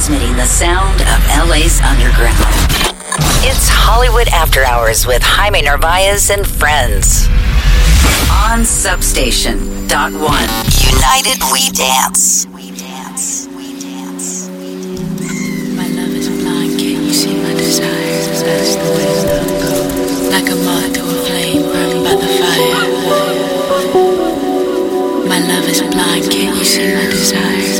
transmitting the sound of LA's underground. It's Hollywood After Hours with Jaime Narvaez and friends. On Substation. Dot one. United We Dance. We dance. We dance. My love is blind, can't you see my desire? That's the way love goes. Like a moth to a flame burned by the fire. My love is blind, can't you see my desire?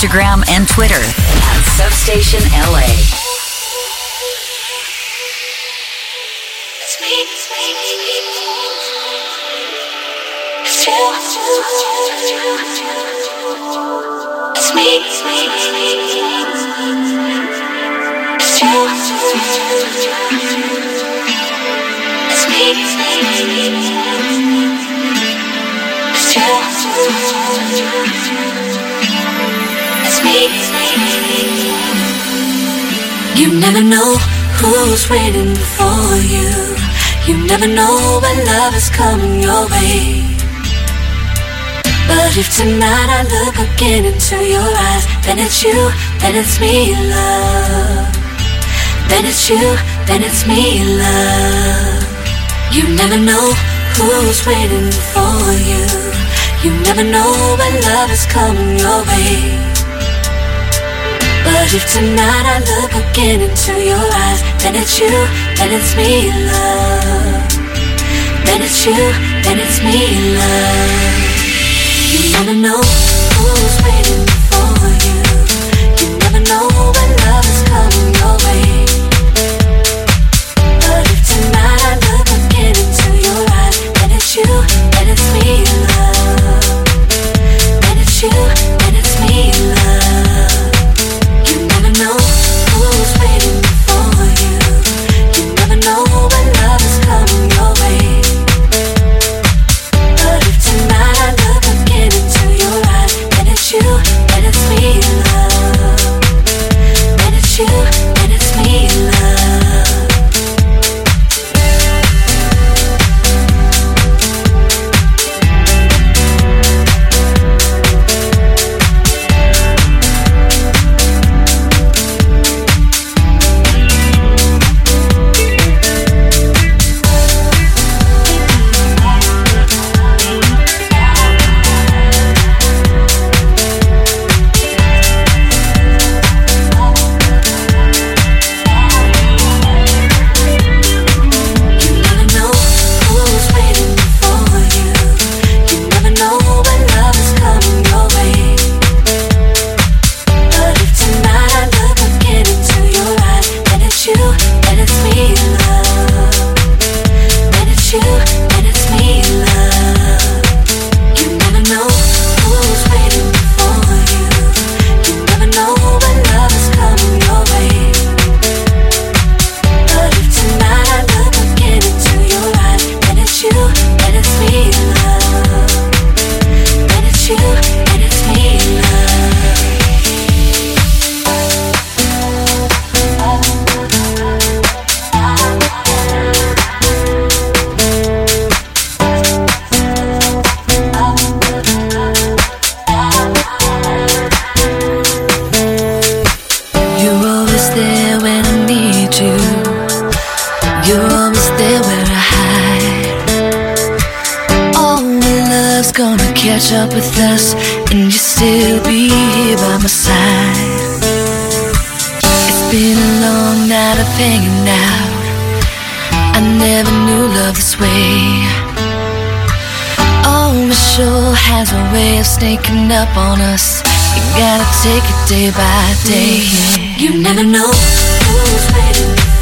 Instagram and Twitter at Substation LA. It's me, it's me, You never know who's waiting for you. You never know when love is coming your way. But if tonight I look again into your eyes, then it's you, then it's me, love. Then it's you, then it's me, love. You never know who's waiting for you. You never know when love is coming your way. But if tonight I look again into your eyes, then it's you, then it's me, love. Then it's you, then it's me, love. You never know who's waiting for you. You never know when love is coming your way. But if tonight I look again into your eyes, then it's you, then it's me, love. Then it's you, up on us. You gotta take it day by day. You never know who's waiting.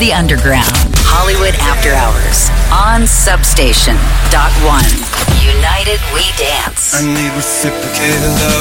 the underground. Hollywood After Hours on Substation. Dot one. United We Dance. I need reciprocated love.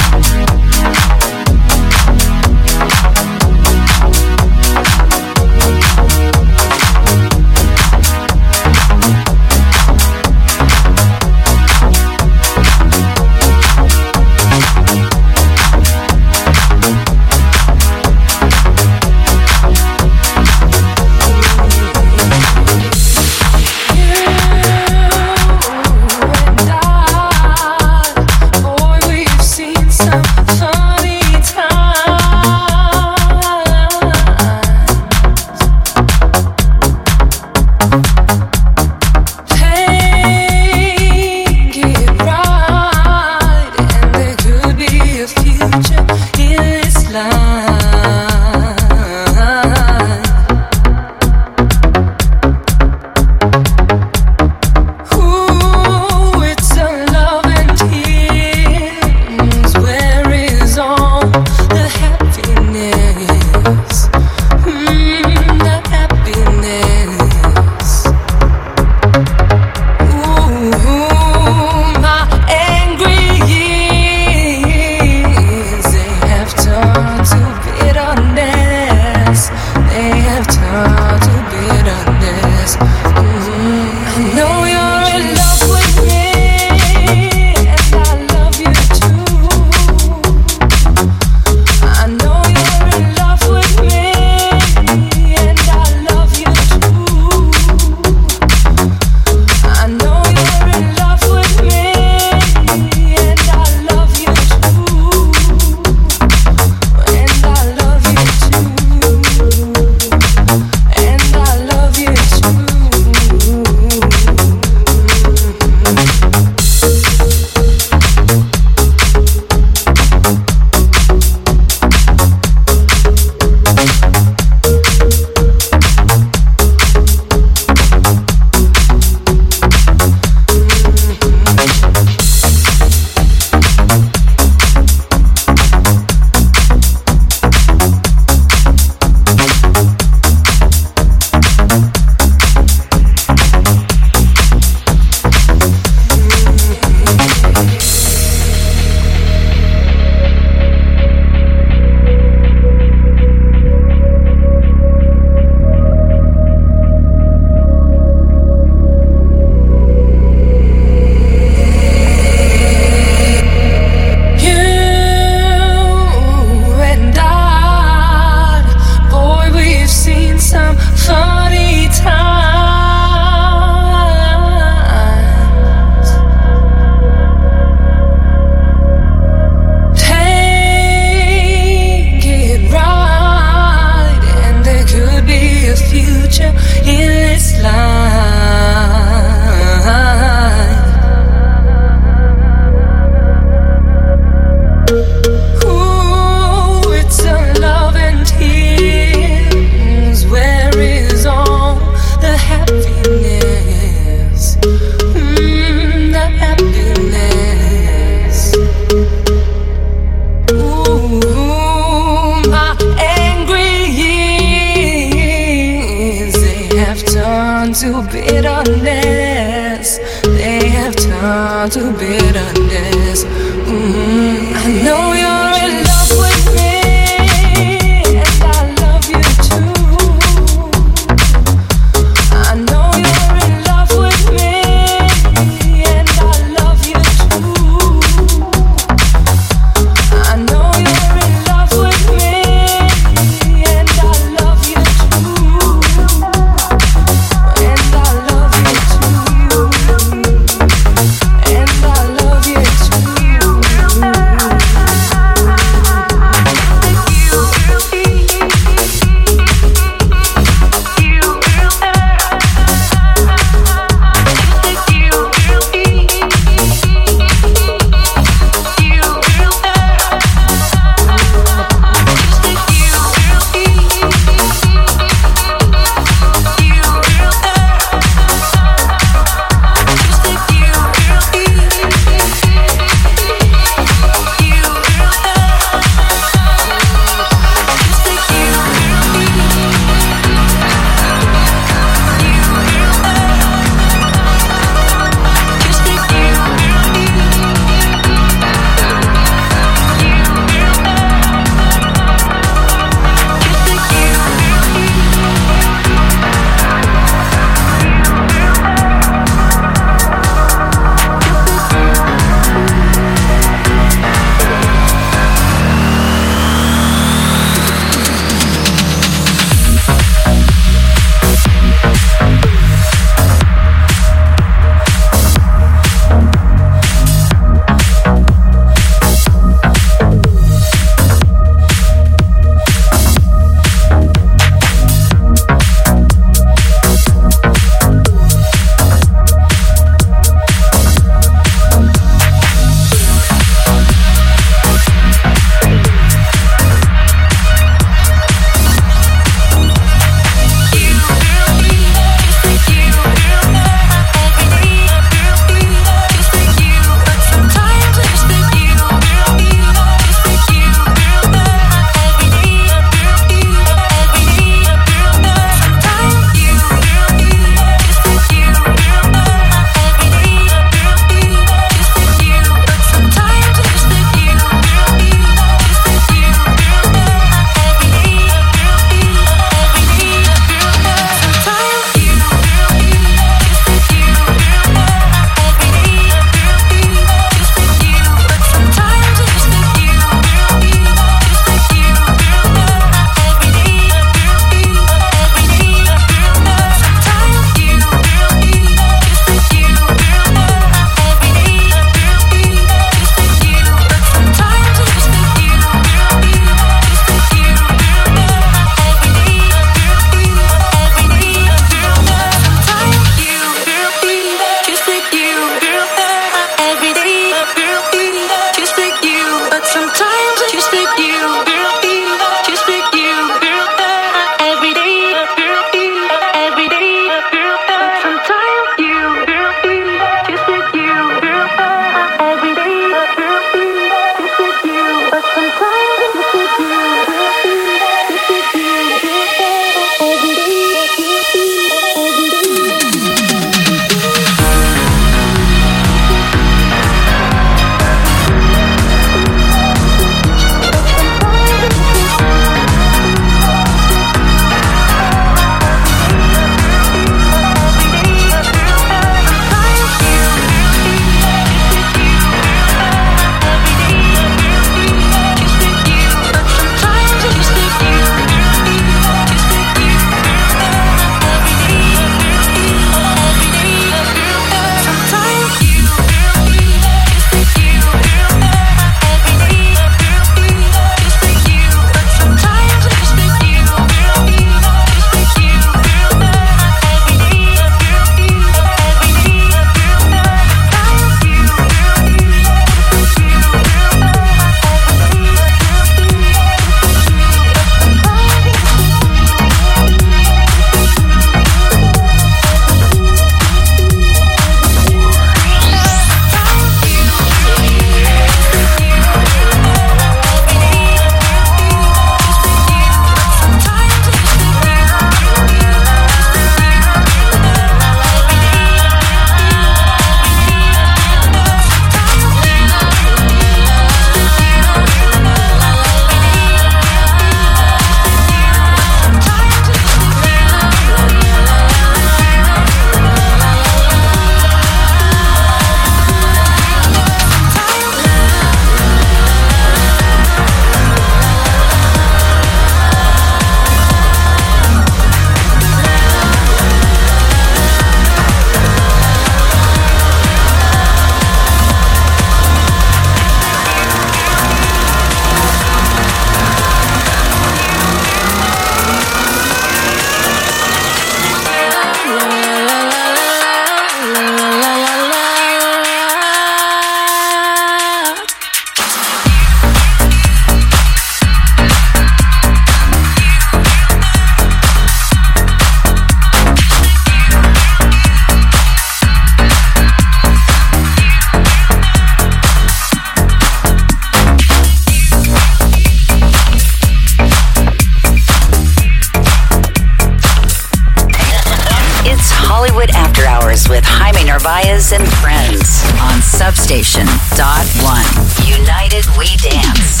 With Jaime Narvaez and friends on Substation. Dot one. United We Dance.